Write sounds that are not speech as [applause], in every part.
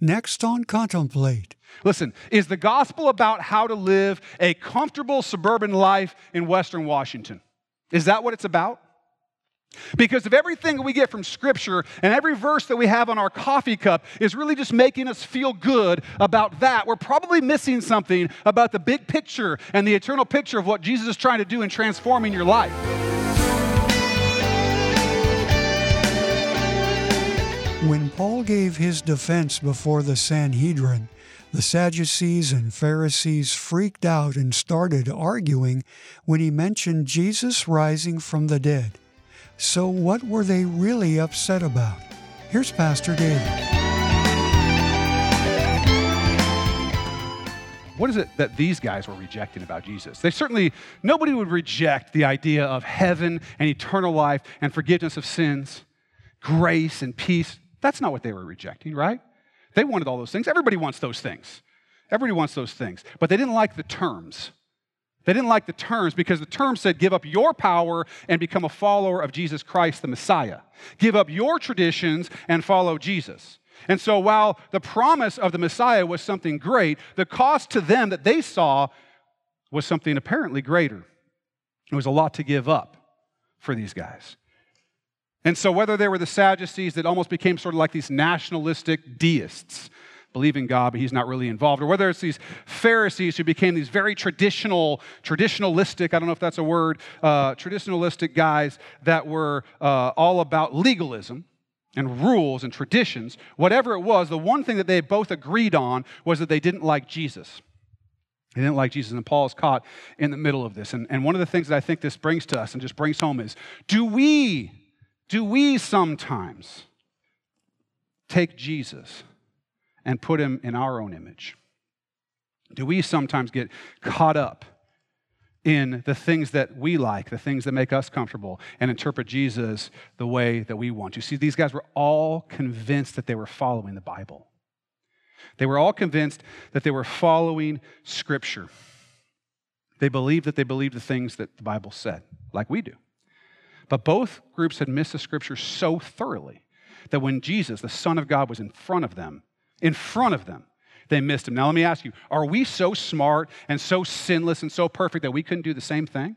Next on Contemplate. Listen, is the gospel about how to live a comfortable suburban life in Western Washington? Is that what it's about? Because if everything we get from Scripture and every verse that we have on our coffee cup is really just making us feel good about that, we're probably missing something about the big picture and the eternal picture of what Jesus is trying to do in transforming your life. Paul gave his defense before the Sanhedrin, the Sadducees and Pharisees freaked out and started arguing when he mentioned Jesus rising from the dead. So, what were they really upset about? Here's Pastor David. What is it that these guys were rejecting about Jesus? They certainly, nobody would reject the idea of heaven and eternal life and forgiveness of sins, grace and peace. That's not what they were rejecting, right? They wanted all those things. Everybody wants those things. Everybody wants those things. But they didn't like the terms. They didn't like the terms because the terms said, give up your power and become a follower of Jesus Christ, the Messiah. Give up your traditions and follow Jesus. And so, while the promise of the Messiah was something great, the cost to them that they saw was something apparently greater. It was a lot to give up for these guys. And so, whether they were the Sadducees that almost became sort of like these nationalistic deists, believe in God, but he's not really involved. Or whether it's these Pharisees who became these very traditional, traditionalistic, I don't know if that's a word, uh, traditionalistic guys that were uh, all about legalism and rules and traditions. Whatever it was, the one thing that they both agreed on was that they didn't like Jesus. They didn't like Jesus, and Paul is caught in the middle of this. And, and one of the things that I think this brings to us and just brings home is do we, do we sometimes take Jesus and put him in our own image? Do we sometimes get caught up in the things that we like, the things that make us comfortable, and interpret Jesus the way that we want to? See, these guys were all convinced that they were following the Bible. They were all convinced that they were following Scripture. They believed that they believed the things that the Bible said, like we do. But both groups had missed the Scripture so thoroughly that when Jesus, the Son of God, was in front of them, in front of them. They missed him. Now, let me ask you are we so smart and so sinless and so perfect that we couldn't do the same thing?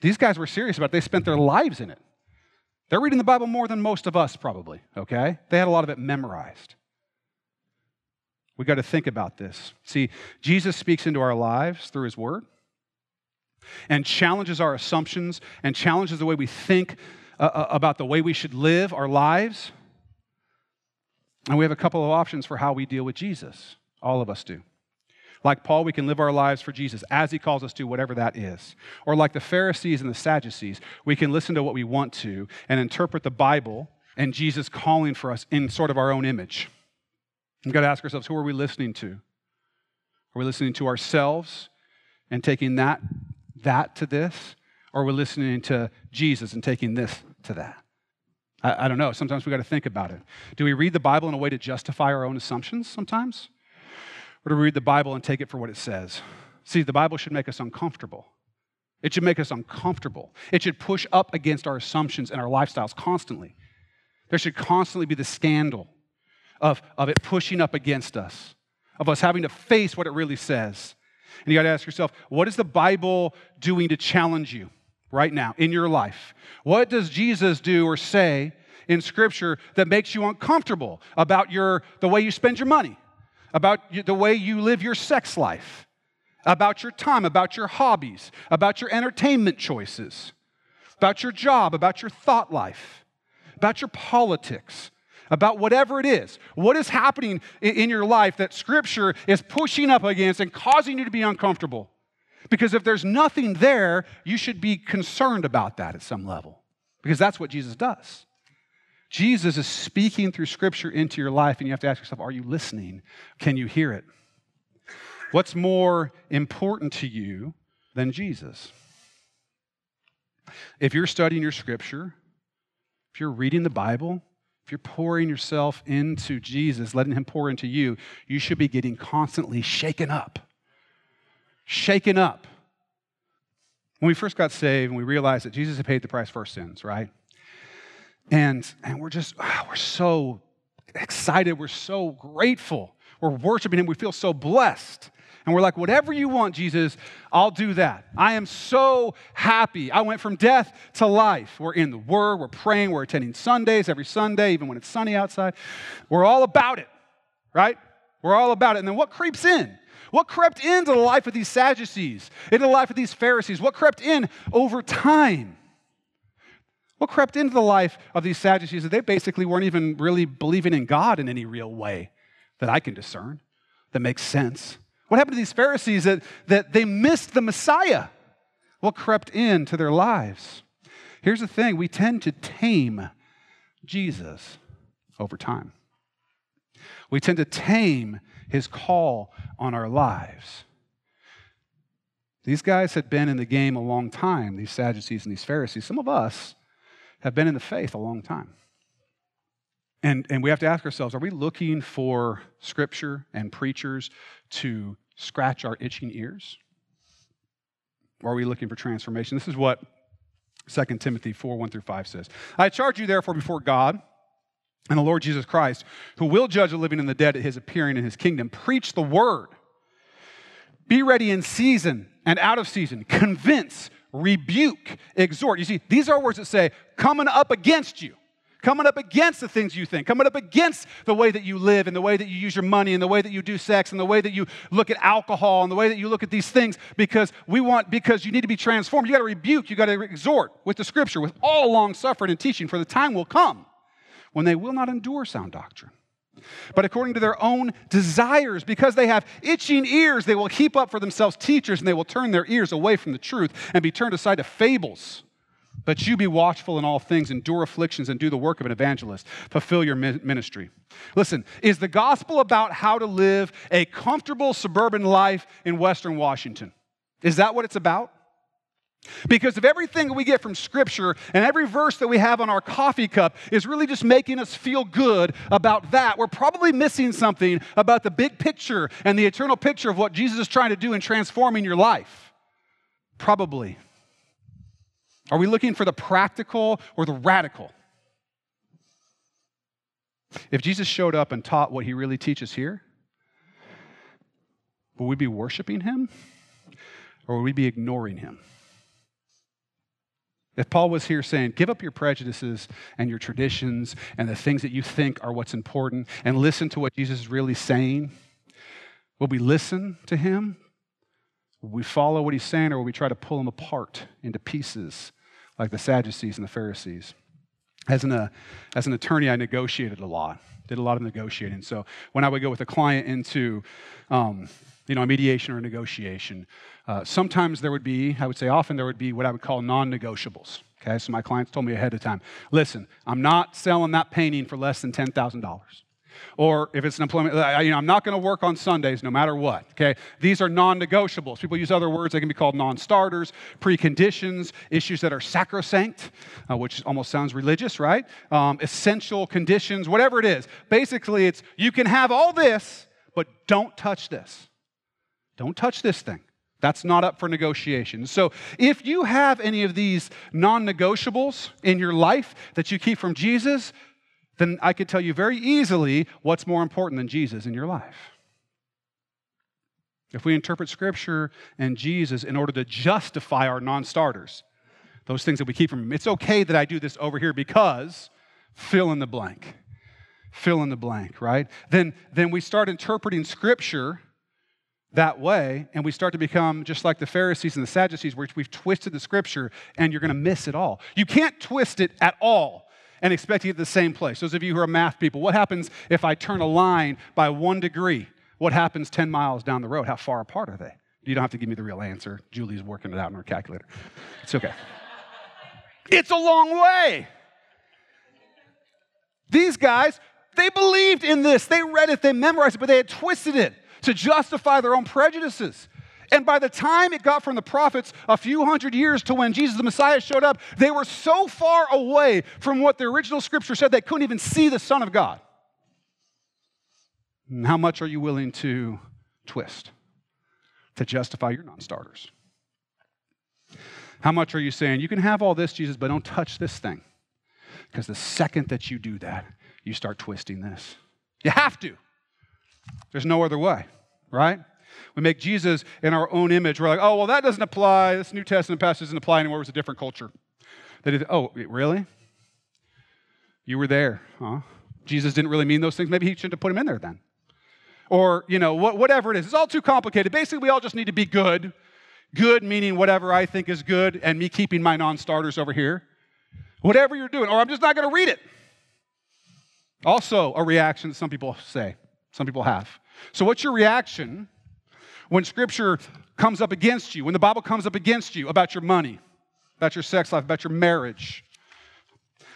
These guys were serious about it. They spent their lives in it. They're reading the Bible more than most of us, probably, okay? They had a lot of it memorized. We got to think about this. See, Jesus speaks into our lives through his word and challenges our assumptions and challenges the way we think uh, uh about the way we should live our lives. And we have a couple of options for how we deal with Jesus. All of us do. Like Paul, we can live our lives for Jesus as he calls us to, whatever that is. Or like the Pharisees and the Sadducees, we can listen to what we want to and interpret the Bible and Jesus calling for us in sort of our own image. We've got to ask ourselves who are we listening to? Are we listening to ourselves and taking that, that to this? Or we're listening to Jesus and taking this to that? I, I don't know. Sometimes we got to think about it. Do we read the Bible in a way to justify our own assumptions sometimes? Or do we read the Bible and take it for what it says? See, the Bible should make us uncomfortable. It should make us uncomfortable. It should push up against our assumptions and our lifestyles constantly. There should constantly be the scandal of, of it pushing up against us, of us having to face what it really says. And you got to ask yourself, what is the Bible doing to challenge you? right now in your life? What does Jesus do or say in Scripture that makes you uncomfortable about your, the way you spend your money, about the way you live your sex life, about your time, about your hobbies, about your entertainment choices, about your job, about your thought life, about your politics? About whatever it is. What is happening in your life that Scripture is pushing up against and causing you to be uncomfortable? Because if there's nothing there, you should be concerned about that at some level, because that's what Jesus does. Jesus is speaking through Scripture into your life, and you have to ask yourself are you listening? Can you hear it? What's more important to you than Jesus? If you're studying your Scripture, if you're reading the Bible, if you're pouring yourself into Jesus, letting Him pour into you, you should be getting constantly shaken up shaken up. When we first got saved and we realized that Jesus had paid the price for our sins, right? And, and we're just, oh, we're so excited. We're so grateful. We're worshiping Him. We feel so blessed. And we're like, whatever you want, Jesus, I'll do that. I am so happy. I went from death to life. We're in the Word, we're praying, we're attending Sundays every Sunday, even when it's sunny outside. We're all about it, right? We're all about it. And then what creeps in? What crept into the life of these Sadducees, into the life of these Pharisees? What crept in over time? What crept into the life of these Sadducees that they basically weren't even really believing in God in any real way that I can discern, that makes sense? What happened to these Pharisees that, that they missed the Messiah? What crept into their lives? Here's the thing we tend to tame Jesus over time. We tend to tame his call on our lives. These guys had been in the game a long time, these Sadducees and these Pharisees. Some of us have been in the faith a long time. And, and we have to ask ourselves are we looking for scripture and preachers to scratch our itching ears? Or are we looking for transformation? This is what 2 Timothy 4 1 through 5 says. I charge you, therefore, before God and the Lord Jesus Christ, who will judge the living and the dead at his appearing in his kingdom, preach the word. Be ready in season and out of season. Convince, rebuke, exhort. You see, these are words that say, coming up against you coming up against the things you think, coming up against the way that you live and the way that you use your money and the way that you do sex and the way that you look at alcohol and the way that you look at these things because we want, because you need to be transformed. You got to rebuke, you got to exhort with the scripture, with all long suffering and teaching, for the time will come when they will not endure sound doctrine. But according to their own desires, because they have itching ears, they will heap up for themselves teachers and they will turn their ears away from the truth and be turned aside to fables. But you be watchful in all things, endure afflictions, and do the work of an evangelist. Fulfill your ministry. Listen, is the gospel about how to live a comfortable suburban life in Western Washington? Is that what it's about? Because if everything we get from Scripture and every verse that we have on our coffee cup is really just making us feel good about that, we're probably missing something about the big picture and the eternal picture of what Jesus is trying to do in transforming your life. Probably. Are we looking for the practical or the radical? If Jesus showed up and taught what he really teaches here, would we be worshiping him or would we be ignoring him? If Paul was here saying, give up your prejudices and your traditions and the things that you think are what's important and listen to what Jesus is really saying, will we listen to him? Will we follow what he's saying or will we try to pull him apart into pieces like the Sadducees and the Pharisees. As an, uh, as an attorney, I negotiated a lot, did a lot of negotiating. So when I would go with a client into um, you know, a mediation or a negotiation, uh, sometimes there would be, I would say often there would be what I would call non negotiables. Okay, so my clients told me ahead of time listen, I'm not selling that painting for less than $10,000. Or if it's an employment, you know, I'm not going to work on Sundays no matter what. Okay, these are non-negotiables. People use other words; they can be called non-starters, preconditions, issues that are sacrosanct, uh, which almost sounds religious, right? Um, essential conditions, whatever it is. Basically, it's you can have all this, but don't touch this. Don't touch this thing. That's not up for negotiation. So, if you have any of these non negotiables in your life that you keep from Jesus, then I could tell you very easily what's more important than Jesus in your life. If we interpret Scripture and Jesus in order to justify our non starters, those things that we keep from Him, it's okay that I do this over here because fill in the blank. Fill in the blank, right? Then, then we start interpreting Scripture that way, and we start to become just like the Pharisees and the Sadducees, where we've twisted the Scripture and you're going to miss it all. You can't twist it at all and expect to get the same place. Those of you who are math people, what happens if I turn a line by one degree? What happens 10 miles down the road? How far apart are they? You don't have to give me the real answer. Julie's working it out in her calculator. It's okay. it's a long way. These guys, they believed in this. They read it, they memorized it, but they had twisted it to justify their own prejudices. And by the time it got from the prophets a few hundred years to when Jesus the Messiah showed up, they were so far away from what the original scripture said they couldn't even see the Son of God. And how much are you willing to twist to justify your non starters? How much are you saying, you can have all this, Jesus, but don't touch this thing? Because the second that you do that, you start twisting this. You have to. There's no other way, right? We make Jesus in our own image. We're like, oh, well, that doesn't apply. This New Testament passage doesn't apply anymore. It was a different culture. That is, oh, really? You were there, huh? Jesus didn't really mean those things. Maybe he shouldn't have put him in there then. Or, you know, whatever it is. It's all too complicated. Basically, we all just need to be good. Good meaning whatever I think is good, and me keeping my non starters over here. Whatever you're doing, or I'm just not going to read it. Also, a reaction that some people say, some people have. So, what's your reaction when Scripture comes up against you, when the Bible comes up against you about your money, about your sex life, about your marriage,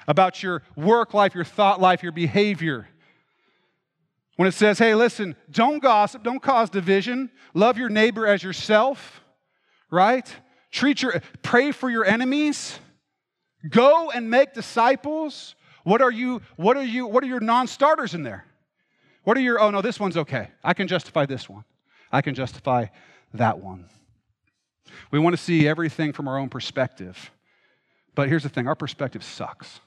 about your work life, your thought life, your behavior? When it says, hey, listen, don't gossip, don't cause division, love your neighbor as yourself, right? Treat your, pray for your enemies, go and make disciples. What are you, what are you, what are your non-starters in there? What are your, oh no, this one's okay. I can justify this one. I can justify that one. We want to see everything from our own perspective. But here's the thing our perspective sucks.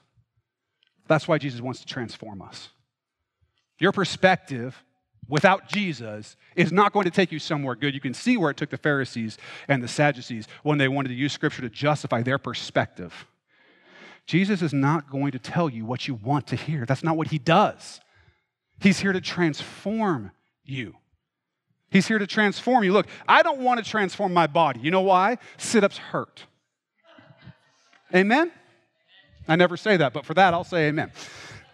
That's why Jesus wants to transform us. Your perspective without Jesus is not going to take you somewhere good. You can see where it took the Pharisees and the Sadducees when they wanted to use Scripture to justify their perspective. Jesus is not going to tell you what you want to hear. That's not what he does. He's here to transform you. He's here to transform you. Look, I don't want to transform my body. You know why? Sit ups hurt. Amen? I never say that, but for that, I'll say amen.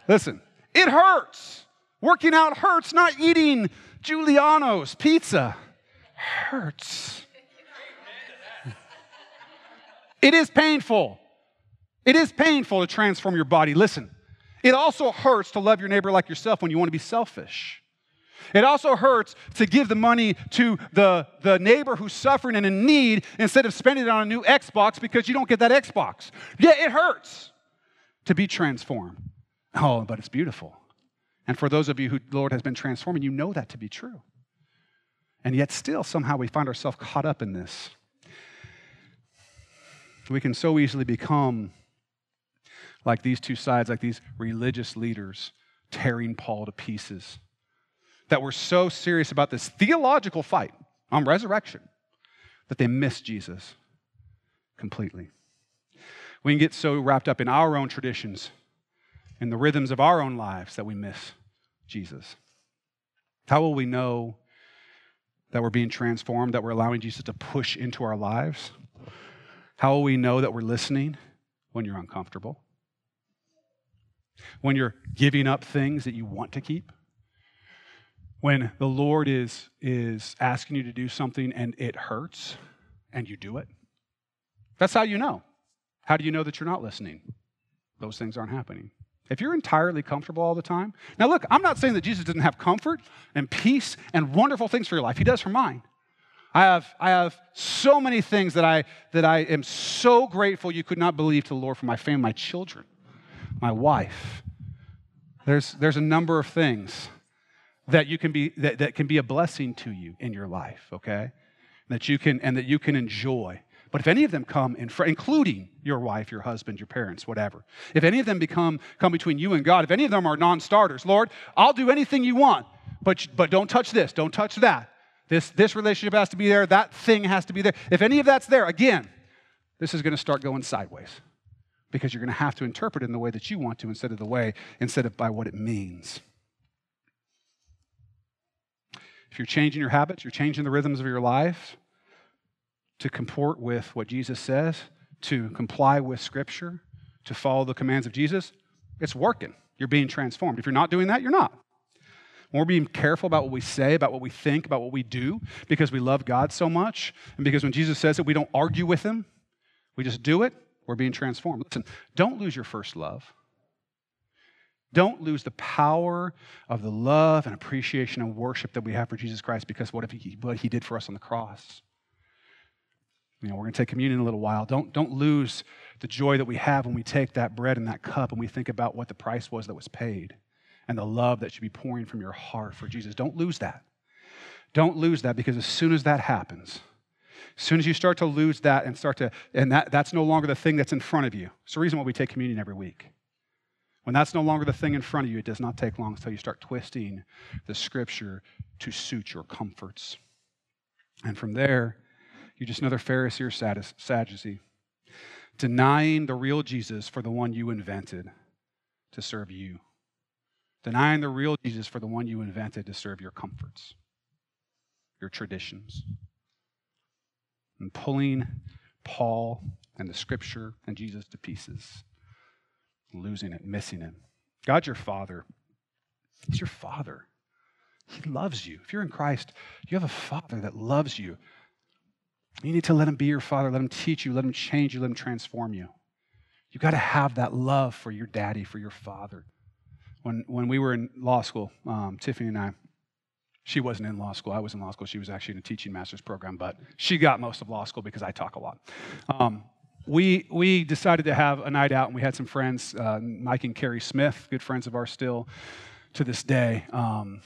Listen, it hurts. Working out hurts, not eating Giuliano's pizza hurts. It is painful. It is painful to transform your body. Listen, it also hurts to love your neighbor like yourself when you want to be selfish. It also hurts to give the money to the, the neighbor who's suffering and in need instead of spending it on a new Xbox because you don't get that Xbox. Yeah, it hurts to be transformed. Oh, but it's beautiful. And for those of you who the Lord has been transforming, you know that to be true. And yet, still, somehow we find ourselves caught up in this. We can so easily become like these two sides, like these religious leaders tearing Paul to pieces, that were so serious about this theological fight on resurrection that they miss Jesus completely. We can get so wrapped up in our own traditions, in the rhythms of our own lives, that we miss Jesus. How will we know that we're being transformed, that we're allowing Jesus to push into our lives? How will we know that we're listening when you're uncomfortable? When you're giving up things that you want to keep? When the Lord is, is asking you to do something and it hurts and you do it? That's how you know. How do you know that you're not listening? Those things aren't happening. If you're entirely comfortable all the time, now look, I'm not saying that Jesus doesn't have comfort and peace and wonderful things for your life. He does for mine. I have, I have so many things that I, that I am so grateful you could not believe to the Lord for my family, my children, my wife. There's, there's a number of things that you can be that, that can be a blessing to you in your life, okay? That you can and that you can enjoy. But if any of them come in front, including your wife, your husband, your parents, whatever, if any of them become come between you and God, if any of them are non-starters, Lord, I'll do anything you want, but but don't touch this, don't touch that. This this relationship has to be there, that thing has to be there. If any of that's there, again, this is going to start going sideways because you're going to have to interpret it in the way that you want to instead of the way instead of by what it means. If you're changing your habits, you're changing the rhythms of your life, to comport with what Jesus says, to comply with Scripture, to follow the commands of Jesus, it's working. You're being transformed. If you're not doing that, you're not. We're being careful about what we say, about what we think, about what we do, because we love God so much, and because when Jesus says it, we don't argue with Him, we just do it, we're being transformed. Listen, don't lose your first love. Don't lose the power of the love and appreciation and worship that we have for Jesus Christ because what, if he, what he did for us on the cross. You know, we're going to take communion in a little while. Don't, don't lose the joy that we have when we take that bread and that cup and we think about what the price was that was paid and the love that should be pouring from your heart for Jesus. Don't lose that. Don't lose that because as soon as that happens, as soon as you start to lose that and start to, and that, that's no longer the thing that's in front of you. It's the reason why we take communion every week. When that's no longer the thing in front of you, it does not take long until you start twisting the scripture to suit your comforts. And from there, you're just another Pharisee or Sadducee, denying the real Jesus for the one you invented to serve you, denying the real Jesus for the one you invented to serve your comforts, your traditions, and pulling Paul and the scripture and Jesus to pieces, losing it, missing it. God's your father. He's your father. He loves you. If you're in Christ, you have a father that loves you. You need to let him be your father, let him teach you, let him change you, let him transform you. You got to have that love for your daddy, for your father. When, when we were in law school, um, Tiffany and I, she wasn't in law school. I was in law school. She was actually in a teaching master's program, but she got most of law school because I talk a lot. Um, we, we decided to have a night out, and we had some friends, uh, Mike and Carrie Smith, good friends of ours still to this day. Um,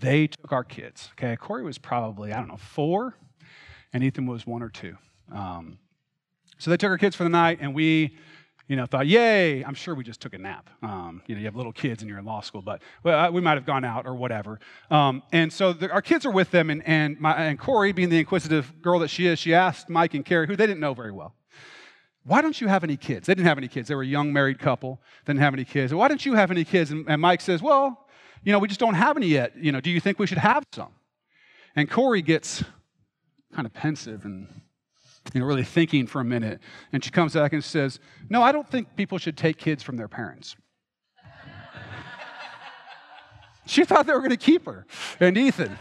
they took our kids. Okay, Corey was probably, I don't know, four, and Ethan was one or two. Um, so they took our kids for the night, and we, you know, thought, yay, I'm sure we just took a nap. Um, you know, you have little kids and you're in law school, but well, we might have gone out or whatever. Um, and so the, our kids are with them, and, and, my, and Corey, being the inquisitive girl that she is, she asked Mike and Carrie, who they didn't know very well, why don't you have any kids? They didn't have any kids. They were a young married couple, didn't have any kids. Why don't you have any kids? And, and Mike says, well, you know, we just don't have any yet. You know, do you think we should have some? And Corey gets kind of pensive and you know, really thinking for a minute. And she comes back and says, No, I don't think people should take kids from their parents. [laughs] she thought they were going to keep her and Ethan.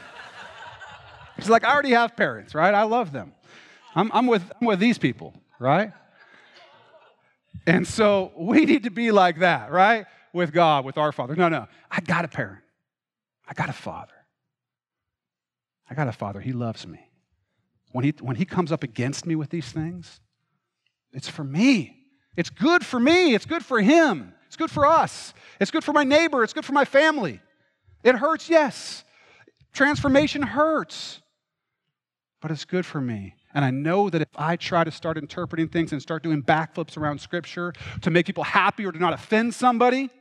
She's like, I already have parents, right? I love them. I'm, I'm, with, I'm with these people, right? And so we need to be like that, right? With God, with our Father. No, no. I got a parent. I got a father. I got a father. He loves me. When he, when he comes up against me with these things, it's for me. It's good for me. It's good for him. It's good for us. It's good for my neighbor. It's good for my family. It hurts, yes. Transformation hurts, but it's good for me. And I know that if I try to start interpreting things and start doing backflips around Scripture to make people happy or to not offend somebody,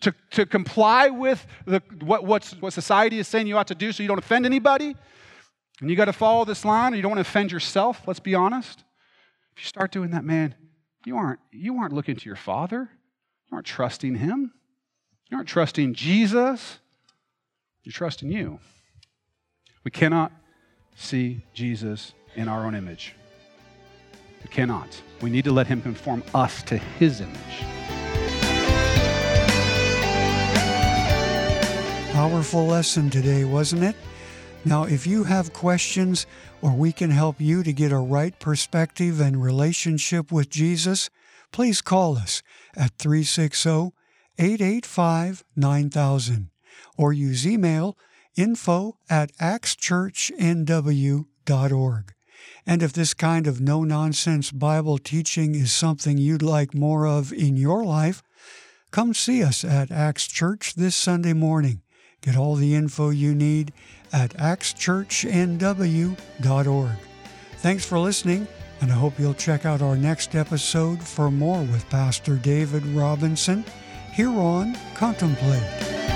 to, to comply with the, what, what society is saying you ought to do so you don't offend anybody, and you got to follow this line, or you don't want to offend yourself, let's be honest. If you start doing that, man, you aren't, you aren't looking to your Father. You aren't trusting Him. You aren't trusting Jesus. You're trusting you. We cannot see Jesus in our own image. We cannot. We need to let Him conform us to His image. Powerful lesson today, wasn't it? Now, if you have questions or we can help you to get a right perspective and relationship with Jesus, please call us at 360 885 9000 or use email info at axchurchnw.org. And if this kind of no nonsense Bible teaching is something you'd like more of in your life, come see us at Axe Church this Sunday morning. Get all the info you need at axchurchnw.org. Thanks for listening, and I hope you'll check out our next episode for more with Pastor David Robinson here on Contemplate.